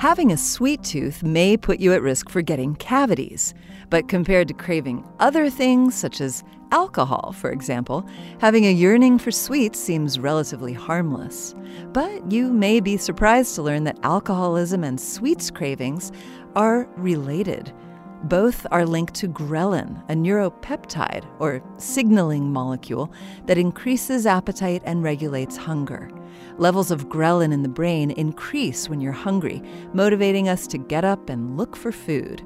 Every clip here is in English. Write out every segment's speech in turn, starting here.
Having a sweet tooth may put you at risk for getting cavities, but compared to craving other things, such as alcohol, for example, having a yearning for sweets seems relatively harmless. But you may be surprised to learn that alcoholism and sweets cravings are related. Both are linked to ghrelin, a neuropeptide or signaling molecule that increases appetite and regulates hunger. Levels of ghrelin in the brain increase when you're hungry, motivating us to get up and look for food.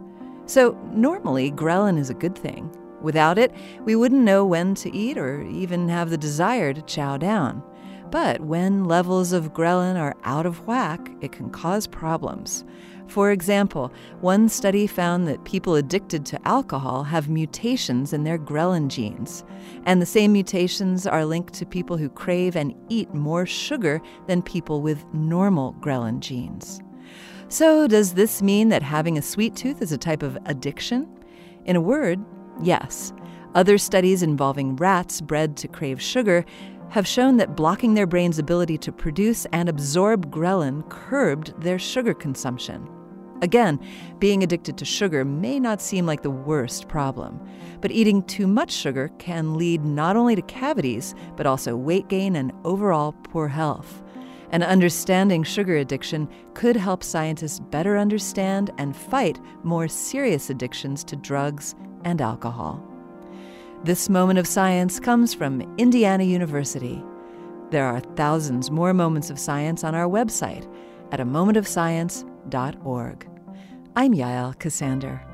So, normally, ghrelin is a good thing. Without it, we wouldn't know when to eat or even have the desire to chow down. But when levels of ghrelin are out of whack, it can cause problems. For example, one study found that people addicted to alcohol have mutations in their ghrelin genes. And the same mutations are linked to people who crave and eat more sugar than people with normal ghrelin genes. So, does this mean that having a sweet tooth is a type of addiction? In a word, yes. Other studies involving rats bred to crave sugar have shown that blocking their brain's ability to produce and absorb ghrelin curbed their sugar consumption. Again, being addicted to sugar may not seem like the worst problem, but eating too much sugar can lead not only to cavities, but also weight gain and overall poor health. And understanding sugar addiction could help scientists better understand and fight more serious addictions to drugs and alcohol. This moment of science comes from Indiana University. There are thousands more moments of science on our website at a momentofscience.org. I'm Yael Ksander.